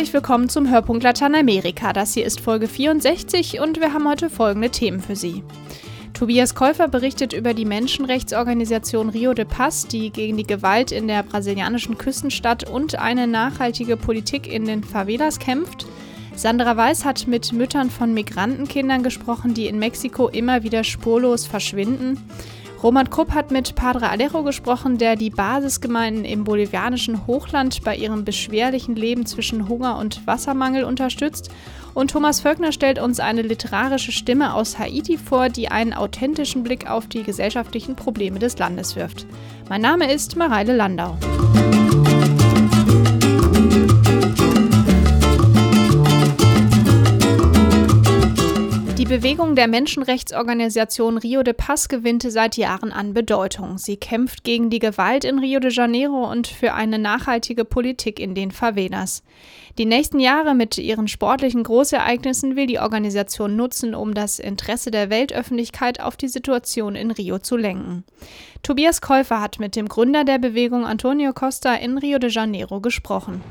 Herzlich willkommen zum Hörpunkt Lateinamerika. Das hier ist Folge 64 und wir haben heute folgende Themen für Sie. Tobias Käufer berichtet über die Menschenrechtsorganisation Rio de Paz, die gegen die Gewalt in der brasilianischen Küstenstadt und eine nachhaltige Politik in den Favelas kämpft. Sandra Weiß hat mit Müttern von Migrantenkindern gesprochen, die in Mexiko immer wieder spurlos verschwinden. Roman Krupp hat mit Padre Alejo gesprochen, der die Basisgemeinden im bolivianischen Hochland bei ihrem beschwerlichen Leben zwischen Hunger und Wassermangel unterstützt. Und Thomas Völkner stellt uns eine literarische Stimme aus Haiti vor, die einen authentischen Blick auf die gesellschaftlichen Probleme des Landes wirft. Mein Name ist Mareile Landau. Bewegung der Menschenrechtsorganisation Rio de Paz gewinnt seit Jahren an Bedeutung. Sie kämpft gegen die Gewalt in Rio de Janeiro und für eine nachhaltige Politik in den Favelas. Die nächsten Jahre mit ihren sportlichen Großereignissen will die Organisation nutzen, um das Interesse der Weltöffentlichkeit auf die Situation in Rio zu lenken. Tobias Käufer hat mit dem Gründer der Bewegung Antonio Costa in Rio de Janeiro gesprochen.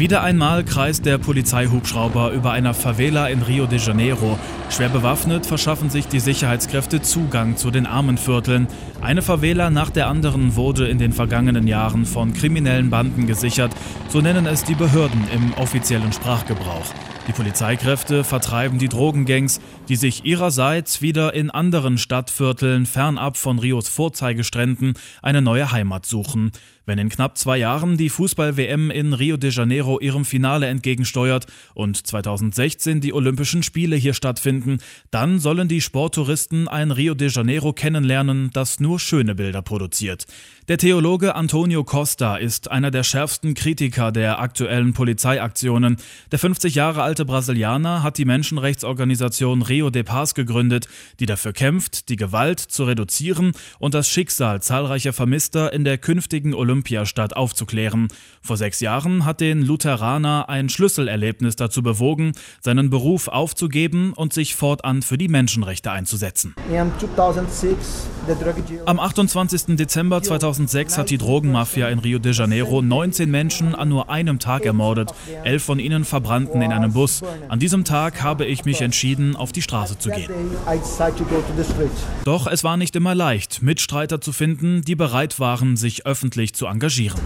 Wieder einmal kreist der Polizeihubschrauber über einer Favela in Rio de Janeiro. Schwer bewaffnet verschaffen sich die Sicherheitskräfte Zugang zu den Armenvierteln. Eine Favela nach der anderen wurde in den vergangenen Jahren von kriminellen Banden gesichert, so nennen es die Behörden im offiziellen Sprachgebrauch. Die Polizeikräfte vertreiben die Drogengangs, die sich ihrerseits wieder in anderen Stadtvierteln fernab von Rios Vorzeigestränden eine neue Heimat suchen. Wenn in knapp zwei Jahren die Fußball-WM in Rio de Janeiro ihrem Finale entgegensteuert und 2016 die Olympischen Spiele hier stattfinden, dann sollen die Sporttouristen ein Rio de Janeiro kennenlernen, das nur schöne Bilder produziert. Der Theologe Antonio Costa ist einer der schärfsten Kritiker der aktuellen Polizeiaktionen. Der 50 Jahre alte Brasilianer hat die Menschenrechtsorganisation Rio de Paz gegründet, die dafür kämpft, die Gewalt zu reduzieren und das Schicksal zahlreicher Vermisster in der künftigen Olympiastadt aufzuklären. Vor sechs Jahren hat den Lutheraner ein Schlüsselerlebnis dazu bewogen, seinen Beruf aufzugeben und sich fortan für die Menschenrechte einzusetzen. Am 28. Dezember 2006 hat die Drogenmafia in Rio de Janeiro 19 Menschen an nur einem Tag ermordet. Elf von ihnen verbrannten in einem Bus. An diesem Tag habe ich mich entschieden, auf die Straße zu gehen. Doch es war nicht immer leicht, Mitstreiter zu finden, die bereit waren, sich öffentlich zu engagieren.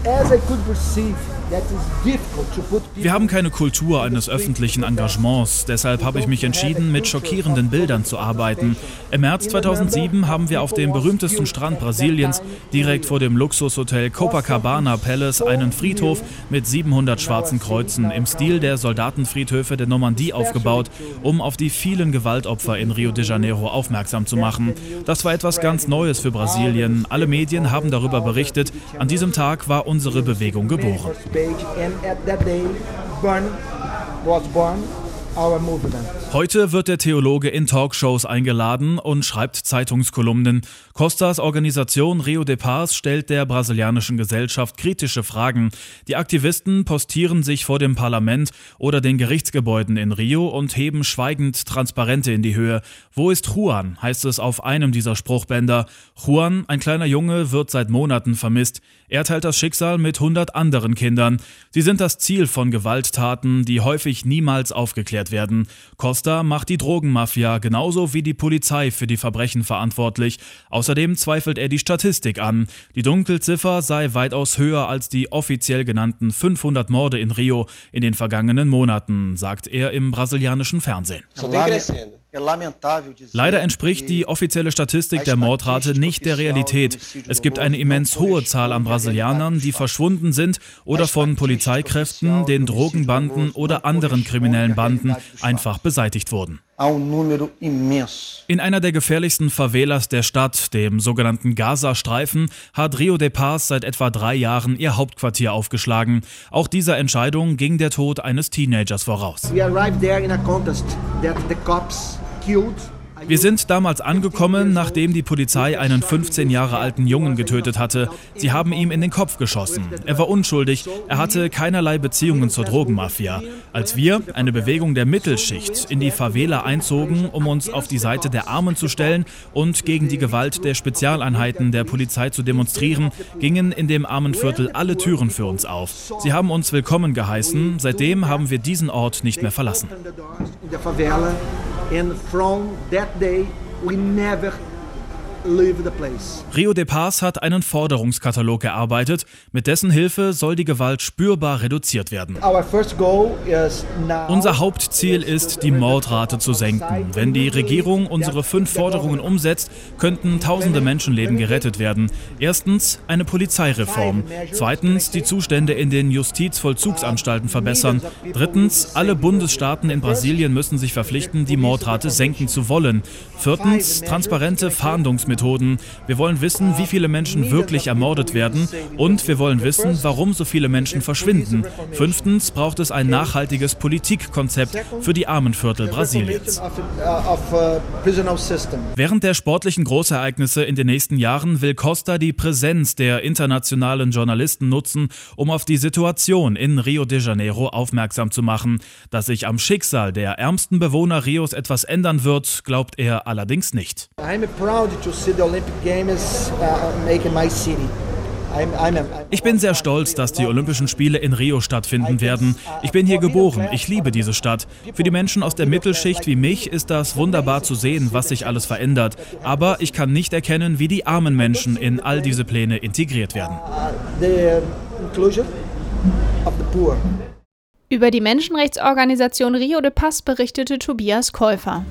Wir haben keine Kultur eines öffentlichen Engagements, deshalb habe ich mich entschieden, mit schockierenden Bildern zu arbeiten. Im März 2007 haben wir auf dem berühmtesten Strand Brasiliens, direkt vor dem Luxushotel Copacabana Palace, einen Friedhof mit 700 schwarzen Kreuzen im Stil der Soldatenfriedhöfe der Normandie aufgebaut, um auf die vielen Gewaltopfer in Rio de Janeiro aufmerksam zu machen. Das war etwas ganz Neues für Brasilien. Alle Medien haben darüber berichtet. An diesem Tag war unsere Bewegung geboren. Heute wird der Theologe in Talkshows eingeladen und schreibt Zeitungskolumnen. Costas Organisation Rio de Paz stellt der brasilianischen Gesellschaft kritische Fragen. Die Aktivisten postieren sich vor dem Parlament oder den Gerichtsgebäuden in Rio und heben schweigend Transparente in die Höhe. Wo ist Juan? heißt es auf einem dieser Spruchbänder. Juan, ein kleiner Junge, wird seit Monaten vermisst. Er teilt das Schicksal mit 100 anderen Kindern. Sie sind das Ziel von Gewalttaten, die häufig niemals aufgeklärt werden. Costa macht die Drogenmafia genauso wie die Polizei für die Verbrechen verantwortlich. Außerdem zweifelt er die Statistik an. Die Dunkelziffer sei weitaus höher als die offiziell genannten 500 Morde in Rio in den vergangenen Monaten, sagt er im brasilianischen Fernsehen. Leider entspricht die offizielle Statistik der Mordrate nicht der Realität. Es gibt eine immens hohe Zahl an Brasilianern, die verschwunden sind oder von Polizeikräften, den Drogenbanden oder anderen kriminellen Banden einfach beseitigt wurden. In einer der gefährlichsten Favelas der Stadt, dem sogenannten Gaza-Streifen, hat Rio de Paz seit etwa drei Jahren ihr Hauptquartier aufgeschlagen. Auch dieser Entscheidung ging der Tod eines Teenagers voraus. We arrived there in a contest that the cops Wir sind damals angekommen, nachdem die Polizei einen 15 Jahre alten Jungen getötet hatte. Sie haben ihm in den Kopf geschossen. Er war unschuldig, er hatte keinerlei Beziehungen zur Drogenmafia. Als wir, eine Bewegung der Mittelschicht, in die Favela einzogen, um uns auf die Seite der Armen zu stellen und gegen die Gewalt der Spezialeinheiten der Polizei zu demonstrieren, gingen in dem Armenviertel alle Türen für uns auf. Sie haben uns willkommen geheißen. Seitdem haben wir diesen Ort nicht mehr verlassen. And from that day we never Rio de Paz hat einen Forderungskatalog erarbeitet, mit dessen Hilfe soll die Gewalt spürbar reduziert werden. Unser Hauptziel ist, die Mordrate zu senken. Wenn die Regierung unsere fünf Forderungen umsetzt, könnten tausende Menschenleben gerettet werden. Erstens eine Polizeireform. Zweitens die Zustände in den Justizvollzugsanstalten verbessern. Drittens alle Bundesstaaten in Brasilien müssen sich verpflichten, die Mordrate senken zu wollen. Viertens transparente Fahndungsmethoden Methoden. Wir wollen wissen, wie viele Menschen wirklich ermordet werden und wir wollen wissen, warum so viele Menschen verschwinden. Fünftens braucht es ein nachhaltiges Politikkonzept für die Armenviertel Brasiliens. Während der sportlichen Großereignisse in den nächsten Jahren will Costa die Präsenz der internationalen Journalisten nutzen, um auf die Situation in Rio de Janeiro aufmerksam zu machen. Dass sich am Schicksal der ärmsten Bewohner Rios etwas ändern wird, glaubt er allerdings nicht. I'm proud to see the Olympic Games uh, making my city. Ich bin sehr stolz, dass die Olympischen Spiele in Rio stattfinden werden. Ich bin hier geboren, ich liebe diese Stadt. Für die Menschen aus der Mittelschicht wie mich ist das wunderbar zu sehen, was sich alles verändert. Aber ich kann nicht erkennen, wie die armen Menschen in all diese Pläne integriert werden. Über die Menschenrechtsorganisation Rio de Paz berichtete Tobias Käufer.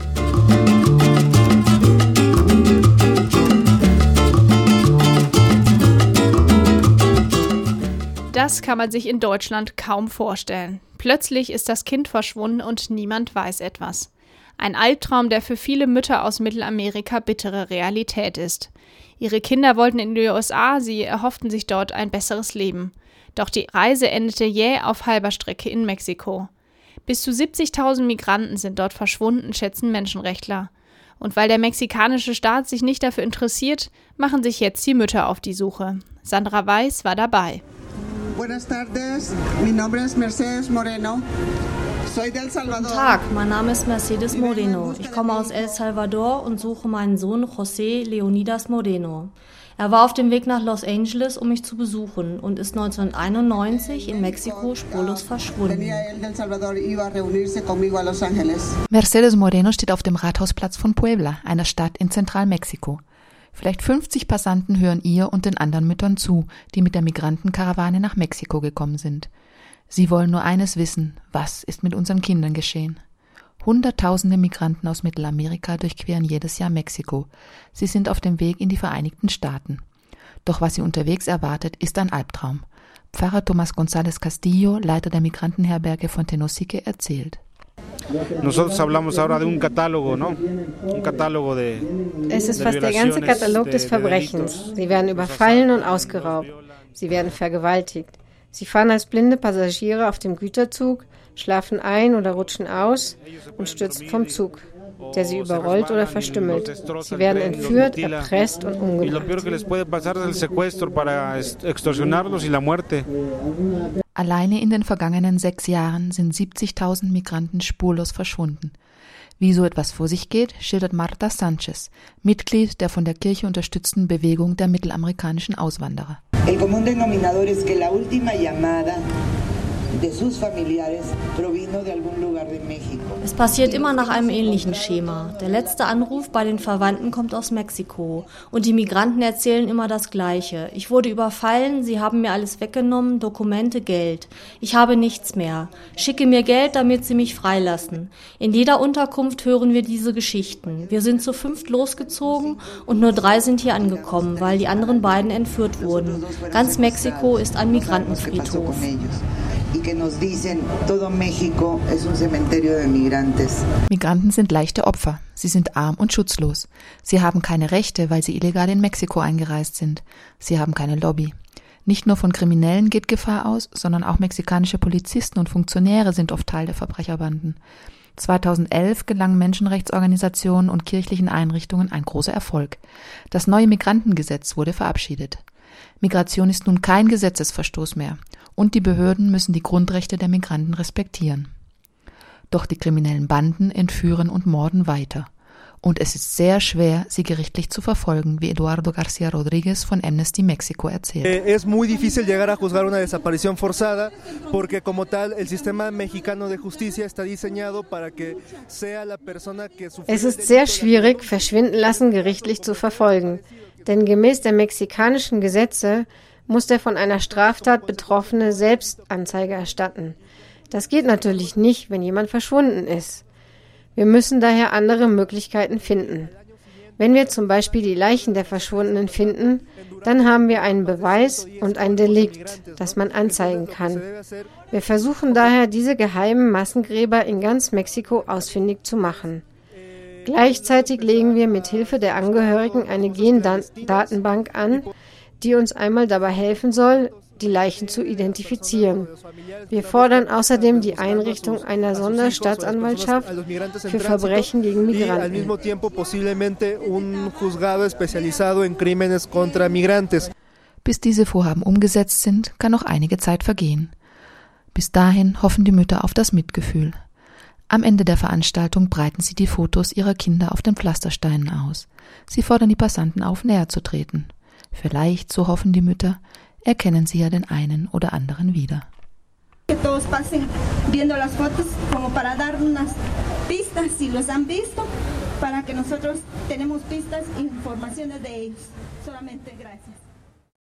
Das kann man sich in Deutschland kaum vorstellen. Plötzlich ist das Kind verschwunden und niemand weiß etwas. Ein Albtraum, der für viele Mütter aus Mittelamerika bittere Realität ist. Ihre Kinder wollten in die USA, sie erhofften sich dort ein besseres Leben. Doch die Reise endete jäh auf halber Strecke in Mexiko. Bis zu 70.000 Migranten sind dort verschwunden, schätzen Menschenrechtler. Und weil der mexikanische Staat sich nicht dafür interessiert, machen sich jetzt die Mütter auf die Suche. Sandra Weiß war dabei. Buenas tardes, mi nombre es Mercedes Moreno. Guten Tag, mein Name ist Mercedes Moreno. Ich komme aus El Salvador und suche meinen Sohn José Leonidas Moreno. Er war auf dem Weg nach Los Angeles, um mich zu besuchen und ist 1991 in Mexiko spurlos verschwunden. Mercedes Moreno steht auf dem Rathausplatz von Puebla, einer Stadt in Zentralmexiko. Vielleicht 50 Passanten hören ihr und den anderen Müttern zu, die mit der Migrantenkarawane nach Mexiko gekommen sind. Sie wollen nur eines wissen, was ist mit unseren Kindern geschehen? Hunderttausende Migranten aus Mittelamerika durchqueren jedes Jahr Mexiko. Sie sind auf dem Weg in die Vereinigten Staaten. Doch was sie unterwegs erwartet, ist ein Albtraum. Pfarrer Thomas González Castillo, Leiter der Migrantenherberge von Tenosique, erzählt. Nosotros hablamos ahora de un catálogo, ¿no? Un catálogo de. Es ist fast der ganze Katalog des Verbrechens. Sie werden überfallen und ausgeraubt. Sie werden vergewaltigt. Sie fahren als blinde Passagiere auf dem Güterzug, schlafen ein oder rutschen aus und stürzen vom Zug der sie überrollt oder verstümmelt. Sie werden entführt, erpresst und umgebracht. Alleine in den vergangenen sechs Jahren sind 70.000 Migranten spurlos verschwunden. Wie so etwas vor sich geht, schildert Marta Sanchez, Mitglied der von der Kirche unterstützten Bewegung der mittelamerikanischen Auswanderer. El común denominador es que la última llamada es passiert immer nach einem ähnlichen Schema. Der letzte Anruf bei den Verwandten kommt aus Mexiko und die Migranten erzählen immer das Gleiche. Ich wurde überfallen, sie haben mir alles weggenommen, Dokumente, Geld. Ich habe nichts mehr. Schicke mir Geld, damit sie mich freilassen. In jeder Unterkunft hören wir diese Geschichten. Wir sind zu fünft losgezogen und nur drei sind hier angekommen, weil die anderen beiden entführt wurden. Ganz Mexiko ist ein Migrantenfriedhof y que nos dicen, todo México es un cementerio de migrantes. Migranten sind leichte Opfer. Sie sind arm und schutzlos. Sie haben keine Rechte, weil sie illegal in Mexiko eingereist sind. Sie haben keine Lobby. Nicht nur von Kriminellen geht Gefahr aus, sondern auch mexikanische Polizisten und Funktionäre sind oft Teil der Verbrecherbanden. 2011 gelang Menschenrechtsorganisationen und kirchlichen Einrichtungen ein großer Erfolg. Das neue Migrantengesetz wurde verabschiedet. Migration ist nun kein Gesetzesverstoß mehr und die Behörden müssen die Grundrechte der Migranten respektieren. Doch die kriminellen Banden entführen und morden weiter und es ist sehr schwer, sie gerichtlich zu verfolgen, wie Eduardo García Rodríguez von Amnesty Mexico erzählt. Eh, es muy difícil llegar a juzgar una desaparición forzada porque como tal el sistema mexicano de justicia está diseñado para que sea la persona que Es ist sehr schwierig, Verschwinden lassen gerichtlich zu verfolgen, denn gemäß der mexikanischen Gesetze muss der von einer Straftat Betroffene selbst Anzeige erstatten. Das geht natürlich nicht, wenn jemand verschwunden ist. Wir müssen daher andere Möglichkeiten finden. Wenn wir zum Beispiel die Leichen der Verschwundenen finden, dann haben wir einen Beweis und ein Delikt, das man anzeigen kann. Wir versuchen daher, diese geheimen Massengräber in ganz Mexiko ausfindig zu machen. Gleichzeitig legen wir mit Hilfe der Angehörigen eine Gendatenbank an, die uns einmal dabei helfen soll, die Leichen zu identifizieren. Wir fordern außerdem die Einrichtung einer Sonderstaatsanwaltschaft für Verbrechen gegen Migranten. Bis diese Vorhaben umgesetzt sind, kann noch einige Zeit vergehen. Bis dahin hoffen die Mütter auf das Mitgefühl. Am Ende der Veranstaltung breiten sie die Fotos ihrer Kinder auf den Pflastersteinen aus. Sie fordern die Passanten auf, näher zu treten. Vielleicht, so hoffen die Mütter, erkennen sie ja den einen oder anderen wieder. E.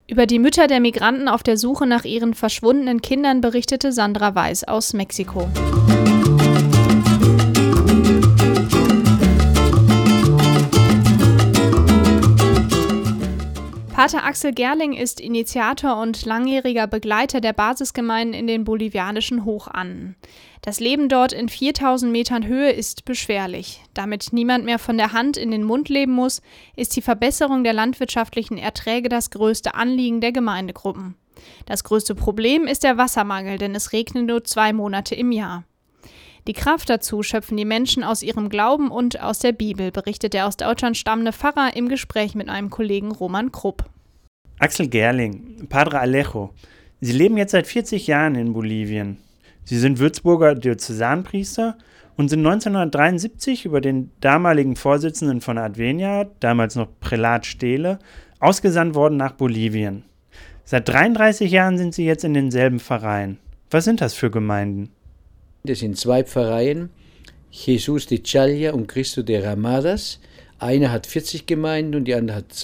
Über die Mütter der Migranten auf der Suche nach ihren verschwundenen Kindern berichtete Sandra Weiß aus Mexiko. Pater Axel Gerling ist Initiator und langjähriger Begleiter der Basisgemeinden in den bolivianischen Hochanden. Das Leben dort in 4000 Metern Höhe ist beschwerlich. Damit niemand mehr von der Hand in den Mund leben muss, ist die Verbesserung der landwirtschaftlichen Erträge das größte Anliegen der Gemeindegruppen. Das größte Problem ist der Wassermangel, denn es regnet nur zwei Monate im Jahr. Die Kraft dazu schöpfen die Menschen aus ihrem Glauben und aus der Bibel, berichtet der aus Deutschland stammende Pfarrer im Gespräch mit einem Kollegen Roman Krupp. Axel Gerling, Padre Alejo. Sie leben jetzt seit 40 Jahren in Bolivien. Sie sind Würzburger Diözesanpriester und sind 1973 über den damaligen Vorsitzenden von Advenia, damals noch Prälat Stehle, ausgesandt worden nach Bolivien. Seit 33 Jahren sind Sie jetzt in denselben Verein. Was sind das für Gemeinden? Das sind zwei Pfarreien, Jesus de Challa und Cristo de Ramadas. Eine hat 40 Gemeinden und die andere hat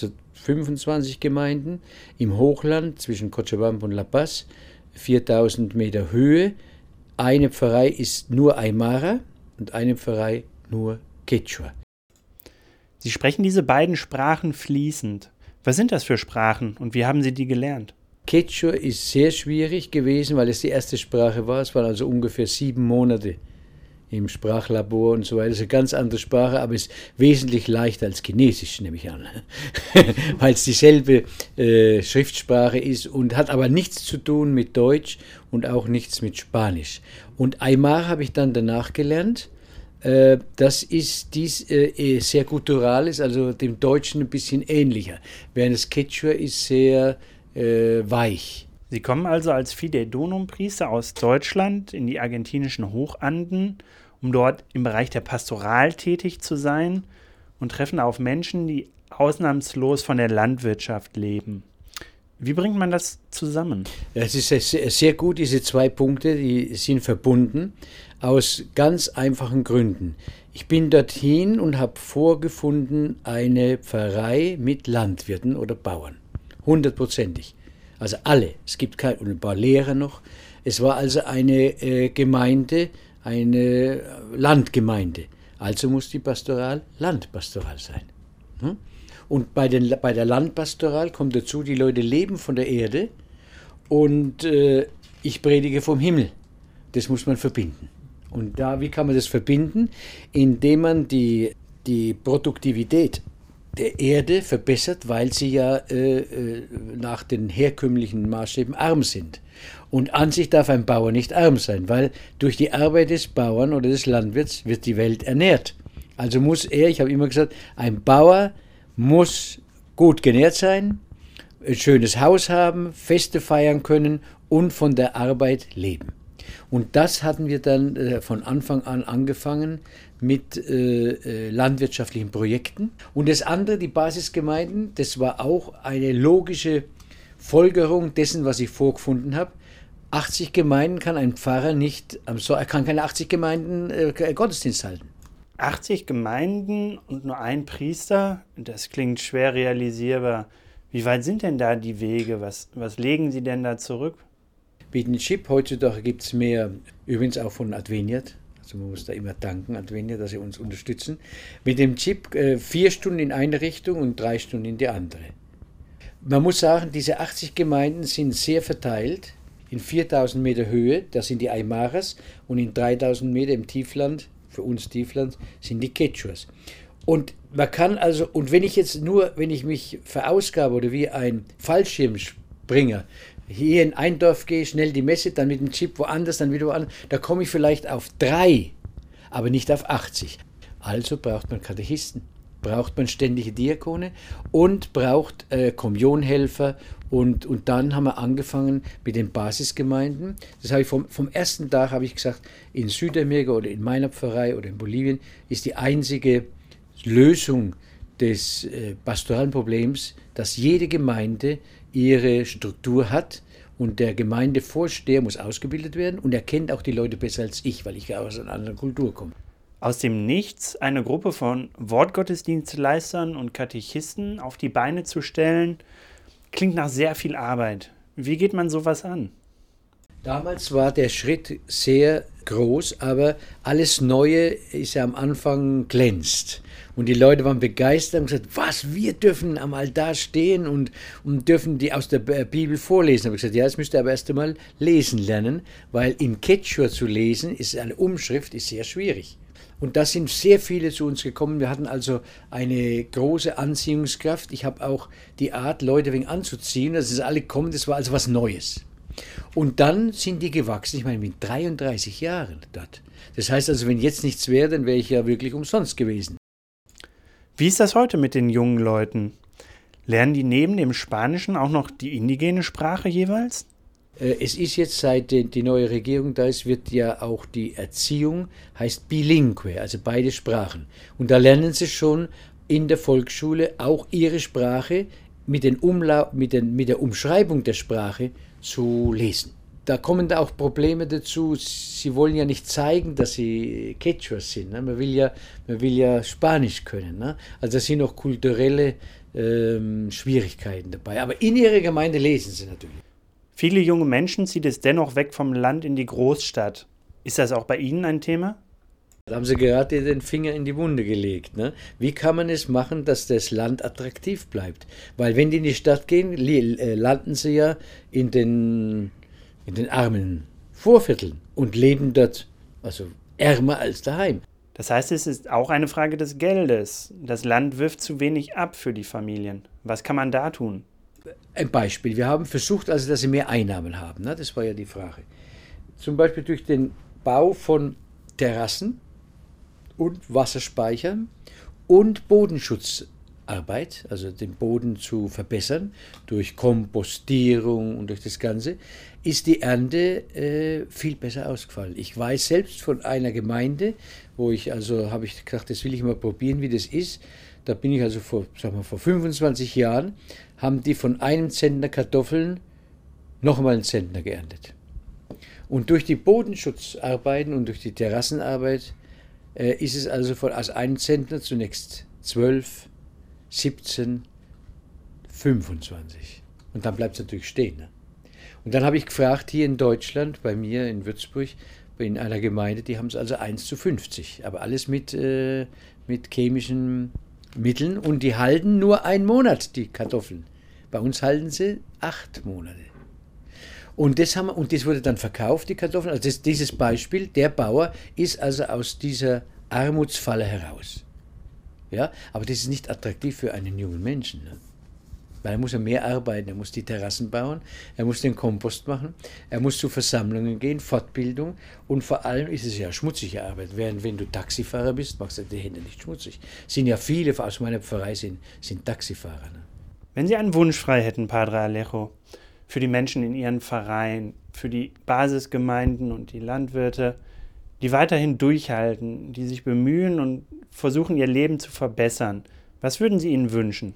25 Gemeinden. Im Hochland zwischen Cochabamba und La Paz, 4000 Meter Höhe. Eine Pfarrei ist nur Aymara und eine Pfarrei nur Quechua. Sie sprechen diese beiden Sprachen fließend. Was sind das für Sprachen und wie haben Sie die gelernt? Quechua ist sehr schwierig gewesen, weil es die erste Sprache war. Es waren also ungefähr sieben Monate im Sprachlabor und so weiter. Das ist eine ganz andere Sprache, aber ist wesentlich leichter als Chinesisch, nehme ich an. weil es dieselbe äh, Schriftsprache ist und hat aber nichts zu tun mit Deutsch und auch nichts mit Spanisch. Und Aymar habe ich dann danach gelernt. Äh, das ist dies äh, eh sehr kultural ist, also dem Deutschen ein bisschen ähnlicher. Während das Quechua ist sehr äh, weich. Sie kommen also als Fidei Donum-Priester aus Deutschland in die argentinischen Hochanden, um dort im Bereich der Pastoral tätig zu sein und treffen auf Menschen, die ausnahmslos von der Landwirtschaft leben. Wie bringt man das zusammen? Es ist sehr gut, diese zwei Punkte, die sind verbunden aus ganz einfachen Gründen. Ich bin dorthin und habe vorgefunden eine Pfarrei mit Landwirten oder Bauern hundertprozentig. Also alle. Es gibt kein, und ein paar Lehrer noch. Es war also eine äh, Gemeinde, eine Landgemeinde. Also muss die Pastoral Landpastoral sein. Hm? Und bei, den, bei der Landpastoral kommt dazu, die Leute leben von der Erde und äh, ich predige vom Himmel. Das muss man verbinden. Und da, wie kann man das verbinden? Indem man die, die Produktivität der Erde verbessert, weil sie ja äh, äh, nach den herkömmlichen Maßstäben arm sind. Und an sich darf ein Bauer nicht arm sein, weil durch die Arbeit des Bauern oder des Landwirts wird die Welt ernährt. Also muss er, ich habe immer gesagt, ein Bauer muss gut genährt sein, ein schönes Haus haben, Feste feiern können und von der Arbeit leben. Und das hatten wir dann äh, von Anfang an angefangen mit äh, äh, landwirtschaftlichen Projekten. Und das andere, die Basisgemeinden, das war auch eine logische Folgerung dessen, was ich vorgefunden habe. 80 Gemeinden kann ein Pfarrer nicht, er kann keine 80 Gemeinden äh, Gottesdienst halten. 80 Gemeinden und nur ein Priester, das klingt schwer realisierbar. Wie weit sind denn da die Wege? Was, was legen Sie denn da zurück? Mit dem Chip heutzutage gibt es mehr, übrigens auch von Adveniat, also man muss da immer danken, Adveniat, dass sie uns unterstützen. Mit dem Chip äh, vier Stunden in eine Richtung und drei Stunden in die andere. Man muss sagen, diese 80 Gemeinden sind sehr verteilt in 4000 Meter Höhe, das sind die Aymaras, und in 3000 Meter im Tiefland, für uns Tiefland, sind die Quechuas. Und man kann also, und wenn ich jetzt nur, wenn ich mich verausgabe oder wie ein Fallschirmspringer, hier in ein Dorf gehe, schnell die Messe, dann mit dem Chip woanders, dann wieder woanders, da komme ich vielleicht auf drei, aber nicht auf 80. Also braucht man Katechisten, braucht man ständige Diakone und braucht äh, Kommunionhelfer und, und dann haben wir angefangen mit den Basisgemeinden. Das habe ich vom, vom ersten Tag habe ich gesagt, in Südamerika oder in meiner Pfarrei oder in Bolivien ist die einzige Lösung des äh, pastoralen Problems, dass jede Gemeinde ihre Struktur hat und der Gemeindevorsteher muss ausgebildet werden und er kennt auch die Leute besser als ich, weil ich aus einer anderen Kultur komme. Aus dem Nichts eine Gruppe von Wortgottesdienstleistern und Katechisten auf die Beine zu stellen, Klingt nach sehr viel Arbeit. Wie geht man sowas an? Damals war der Schritt sehr groß, aber alles Neue ist ja am Anfang glänzt. Und die Leute waren begeistert und gesagt, was, wir dürfen am Altar stehen und, und dürfen die aus der Bibel vorlesen. Ich gesagt, ja, das müsst ihr aber erst einmal lesen lernen, weil in Quechua zu lesen, ist eine Umschrift, ist sehr schwierig. Und da sind sehr viele zu uns gekommen. Wir hatten also eine große Anziehungskraft. Ich habe auch die Art, Leute wegen anzuziehen, dass es alle kommen, das war also was Neues. Und dann sind die gewachsen, ich meine, mit 33 Jahren dort. Das heißt also, wenn jetzt nichts wäre, dann wäre ich ja wirklich umsonst gewesen. Wie ist das heute mit den jungen Leuten? Lernen die neben dem Spanischen auch noch die indigene Sprache jeweils? Äh, es ist jetzt, seit die neue Regierung da ist, wird ja auch die Erziehung, heißt bilingue, also beide Sprachen. Und da lernen sie schon in der Volksschule auch ihre Sprache mit, den Umla mit, den, mit der Umschreibung der Sprache zu lesen. Da kommen da auch Probleme dazu. Sie wollen ja nicht zeigen, dass sie Quechua sind. Ne? Man, will ja, man will ja Spanisch können. Ne? Also da sind auch kulturelle ähm, Schwierigkeiten dabei. Aber in ihrer Gemeinde lesen sie natürlich. Viele junge Menschen zieht es dennoch weg vom Land in die Großstadt. Ist das auch bei Ihnen ein Thema? Da haben Sie gerade den Finger in die Wunde gelegt. Ne? Wie kann man es machen, dass das Land attraktiv bleibt? Weil wenn die in die Stadt gehen, äh, landen sie ja in den, in den armen Vorvierteln und leben dort also ärmer als daheim. Das heißt, es ist auch eine Frage des Geldes. Das Land wirft zu wenig ab für die Familien. Was kann man da tun? Ein Beispiel. Wir haben versucht, also, dass sie mehr Einnahmen haben. Ne? Das war ja die Frage. Zum Beispiel durch den Bau von Terrassen und Wasserspeichern und Bodenschutzarbeit, also den Boden zu verbessern durch Kompostierung und durch das Ganze, ist die Ernte äh, viel besser ausgefallen. Ich weiß selbst von einer Gemeinde, wo ich also habe ich gedacht, das will ich mal probieren, wie das ist. Da bin ich also vor, sag mal, vor 25 Jahren, haben die von einem Zentner Kartoffeln nochmal einen Zentner geerntet. Und durch die Bodenschutzarbeiten und durch die Terrassenarbeit äh, ist es also von, aus einem Zentner zunächst 12, 17, 25. Und dann bleibt es natürlich stehen. Ne? Und dann habe ich gefragt, hier in Deutschland, bei mir in Würzburg, in einer Gemeinde, die haben es also 1 zu 50. Aber alles mit, äh, mit chemischen Mitteln und die halten nur einen Monat, die Kartoffeln. Bei uns halten sie acht Monate. Und das, haben wir, und das wurde dann verkauft, die Kartoffeln. Also das, dieses Beispiel, der Bauer ist also aus dieser Armutsfalle heraus. Ja, aber das ist nicht attraktiv für einen jungen Menschen. Ne? Weil er muss ja mehr arbeiten, er muss die Terrassen bauen, er muss den Kompost machen, er muss zu Versammlungen gehen, Fortbildung und vor allem ist es ja schmutzige Arbeit. Während wenn du Taxifahrer bist, machst du die Hände nicht schmutzig. Sind ja viele aus meiner Pfarrei sind, sind Taxifahrer. Ne? Wenn Sie einen Wunsch frei hätten, Padre Alejo, für die Menschen in Ihren Verein, für die Basisgemeinden und die Landwirte, die weiterhin durchhalten, die sich bemühen und versuchen, ihr Leben zu verbessern. Was würden Sie ihnen wünschen?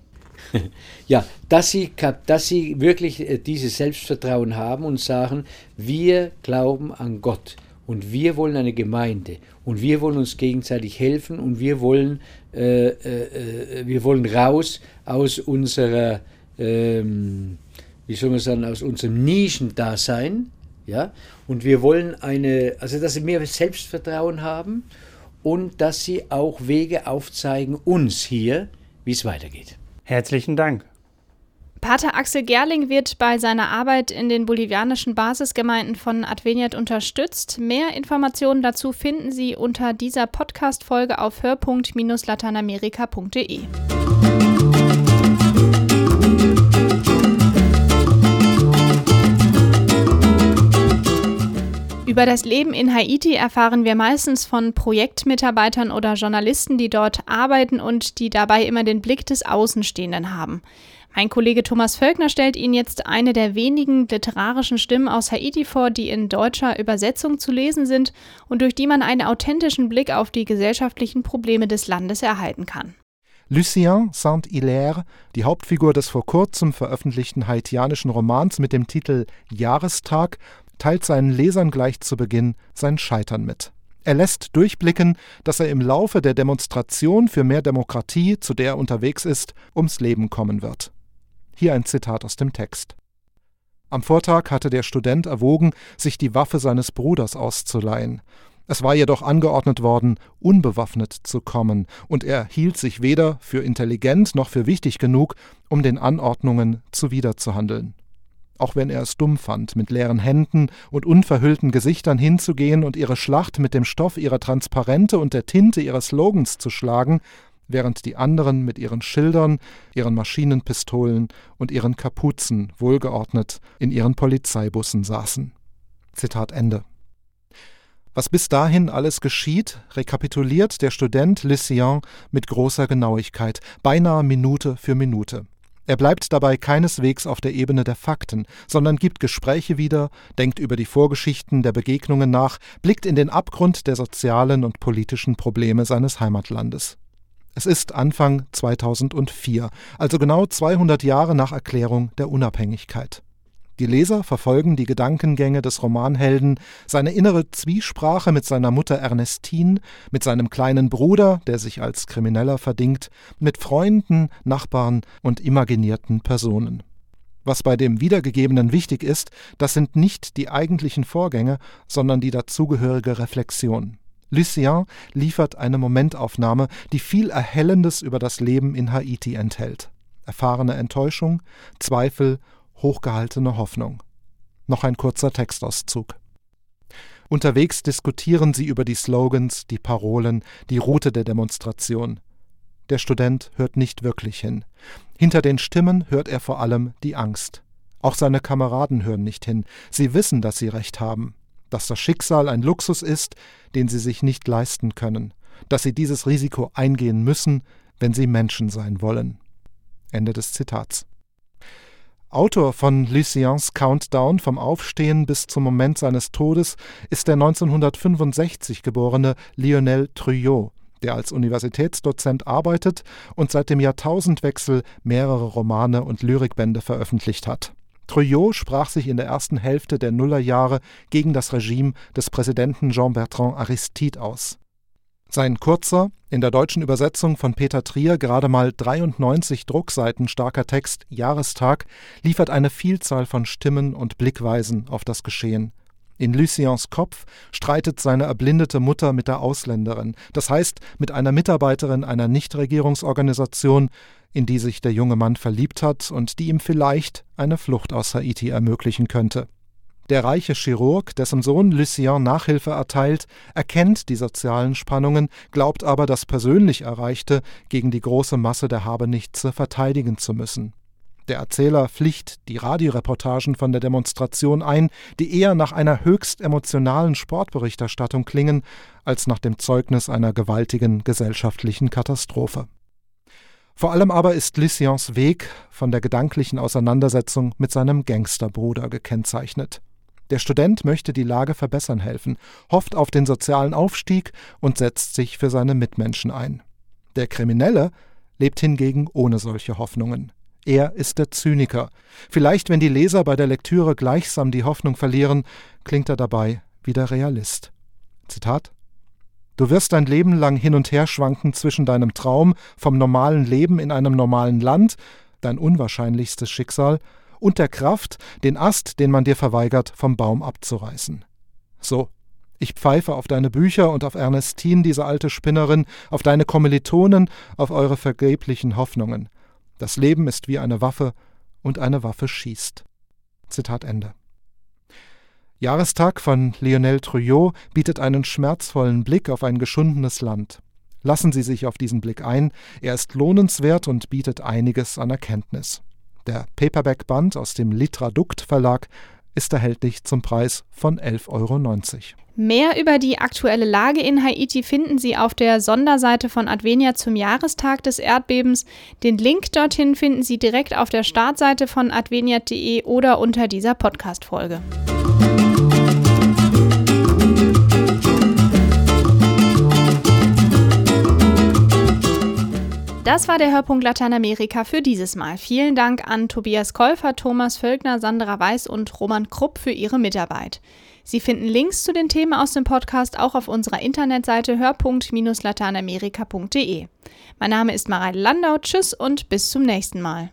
Ja, dass sie, dass sie wirklich äh, dieses Selbstvertrauen haben und sagen, wir glauben an Gott und wir wollen eine Gemeinde und wir wollen uns gegenseitig helfen und wir wollen, äh, äh, äh wir wollen raus aus unserer, ähm, wie soll man sagen, aus unserem Nischendasein ja? Und wir wollen eine, also dass sie mehr Selbstvertrauen haben und dass sie auch Wege aufzeigen, uns hier, wie es weitergeht. Herzlichen Dank. Pater Axel Gerling wird bei seiner Arbeit in den bolivianischen Basisgemeinden von Adveniat unterstützt. Mehr Informationen dazu finden Sie unter dieser Podcast-Folge auf hörpunkt-lateinamerika.de. Über das Leben in Haiti erfahren wir meistens von Projektmitarbeitern oder Journalisten, die dort arbeiten und die dabei immer den Blick des Außenstehenden haben. Mein Kollege Thomas Völkner stellt Ihnen jetzt eine der wenigen literarischen Stimmen aus Haiti vor, die in deutscher Übersetzung zu lesen sind und durch die man einen authentischen Blick auf die gesellschaftlichen Probleme des Landes erhalten kann. Lucien Saint-Hilaire, die Hauptfigur des vor kurzem veröffentlichten haitianischen Romans mit dem Titel Jahrestag, teilt seinen Lesern gleich zu Beginn sein Scheitern mit. Er lässt durchblicken, dass er im Laufe der Demonstration für mehr Demokratie, zu der er unterwegs ist, ums Leben kommen wird. Hier ein Zitat aus dem Text. Am Vortag hatte der Student erwogen, sich die Waffe seines Bruders auszuleihen. Es war jedoch angeordnet worden, unbewaffnet zu kommen, und er hielt sich weder für intelligent noch für wichtig genug, um den Anordnungen zuwiderzuhandeln auch wenn er es dumm fand, mit leeren Händen und unverhüllten Gesichtern hinzugehen und ihre Schlacht mit dem Stoff ihrer Transparente und der Tinte ihres Slogans zu schlagen, während die anderen mit ihren Schildern, ihren Maschinenpistolen und ihren Kapuzen wohlgeordnet in ihren Polizeibussen saßen. Zitat Ende. Was bis dahin alles geschieht, rekapituliert der Student Lucien mit großer Genauigkeit, beinahe Minute für Minute. Er bleibt dabei keineswegs auf der Ebene der Fakten, sondern gibt Gespräche wieder, denkt über die Vorgeschichten der Begegnungen nach, blickt in den Abgrund der sozialen und politischen Probleme seines Heimatlandes. Es ist Anfang 2004, also genau 200 Jahre nach Erklärung der Unabhängigkeit. Die Leser verfolgen die Gedankengänge des Romanhelden, seine innere Zwiesprache mit seiner Mutter Ernestine, mit seinem kleinen Bruder, der sich als Krimineller verdingt, mit Freunden, Nachbarn und imaginierten Personen. Was bei dem Wiedergegebenen wichtig ist, das sind nicht die eigentlichen Vorgänge, sondern die dazugehörige Reflexion. Lucien liefert eine Momentaufnahme, die viel Erhellendes über das Leben in Haiti enthält. Erfahrene Enttäuschung, Zweifel hochgehaltene Hoffnung. Noch ein kurzer Textauszug. Unterwegs diskutieren sie über die Slogans, die Parolen, die Route der Demonstration. Der Student hört nicht wirklich hin. Hinter den Stimmen hört er vor allem die Angst. Auch seine Kameraden hören nicht hin. Sie wissen, dass sie recht haben, dass das Schicksal ein Luxus ist, den sie sich nicht leisten können, dass sie dieses Risiko eingehen müssen, wenn sie Menschen sein wollen. Ende des Zitats. Autor von Luciens Countdown vom Aufstehen bis zum Moment seines Todes ist der 1965 geborene Lionel Trujot, der als Universitätsdozent arbeitet und seit dem Jahrtausendwechsel mehrere Romane und Lyrikbände veröffentlicht hat. Trujot sprach sich in der ersten Hälfte der Nullerjahre gegen das Regime des Präsidenten Jean-Bertrand Aristide aus. Sein kurzer, in der deutschen Übersetzung von Peter Trier gerade mal 93 Druckseiten starker Text Jahrestag liefert eine Vielzahl von Stimmen und Blickweisen auf das Geschehen. In Luciens Kopf streitet seine erblindete Mutter mit der Ausländerin, das heißt mit einer Mitarbeiterin einer Nichtregierungsorganisation, in die sich der junge Mann verliebt hat und die ihm vielleicht eine Flucht aus Haiti ermöglichen könnte. Der reiche Chirurg, dessen Sohn Lucien Nachhilfe erteilt, erkennt die sozialen Spannungen, glaubt aber, das persönlich Erreichte gegen die große Masse der Habenichtse verteidigen zu müssen. Der Erzähler pflicht die Radioreportagen von der Demonstration ein, die eher nach einer höchst emotionalen Sportberichterstattung klingen, als nach dem Zeugnis einer gewaltigen gesellschaftlichen Katastrophe. Vor allem aber ist Lysians Weg von der gedanklichen Auseinandersetzung mit seinem Gangsterbruder gekennzeichnet. Der Student möchte die Lage verbessern helfen, hofft auf den sozialen Aufstieg und setzt sich für seine Mitmenschen ein. Der Kriminelle lebt hingegen ohne solche Hoffnungen. Er ist der Zyniker. Vielleicht, wenn die Leser bei der Lektüre gleichsam die Hoffnung verlieren, klingt er dabei wie der Realist. Zitat Du wirst dein Leben lang hin und her schwanken zwischen deinem Traum vom normalen Leben in einem normalen Land, dein unwahrscheinlichstes Schicksal, und der Kraft, den Ast, den man dir verweigert, vom Baum abzureißen. So, ich pfeife auf deine Bücher und auf Ernestine, diese alte Spinnerin, auf deine Kommilitonen, auf eure vergeblichen Hoffnungen. Das Leben ist wie eine Waffe und eine Waffe schießt. Zitat Ende. Jahrestag von Lionel Trouillot bietet einen schmerzvollen Blick auf ein geschundenes Land. Lassen Sie sich auf diesen Blick ein, er ist lohnenswert und bietet einiges an Erkenntnis. Der Paperback-Band aus dem Litradukt Verlag ist erhältlich zum Preis von 11,90 Euro. Mehr über die aktuelle Lage in Haiti finden Sie auf der Sonderseite von Advenia zum Jahrestag des Erdbebens. Den Link dorthin finden Sie direkt auf der Startseite von advenia.de oder unter dieser Podcast-Folge. Das war der Hörpunkt Lateinamerika für dieses Mal. Vielen Dank an Tobias Käufer, Thomas Völkner, Sandra Weiß und Roman Krupp für ihre Mitarbeit. Sie finden Links zu den Themen aus dem Podcast auch auf unserer Internetseite hörpunkt-lateinamerika.de. Mein Name ist Mareile Landau. Tschüss und bis zum nächsten Mal.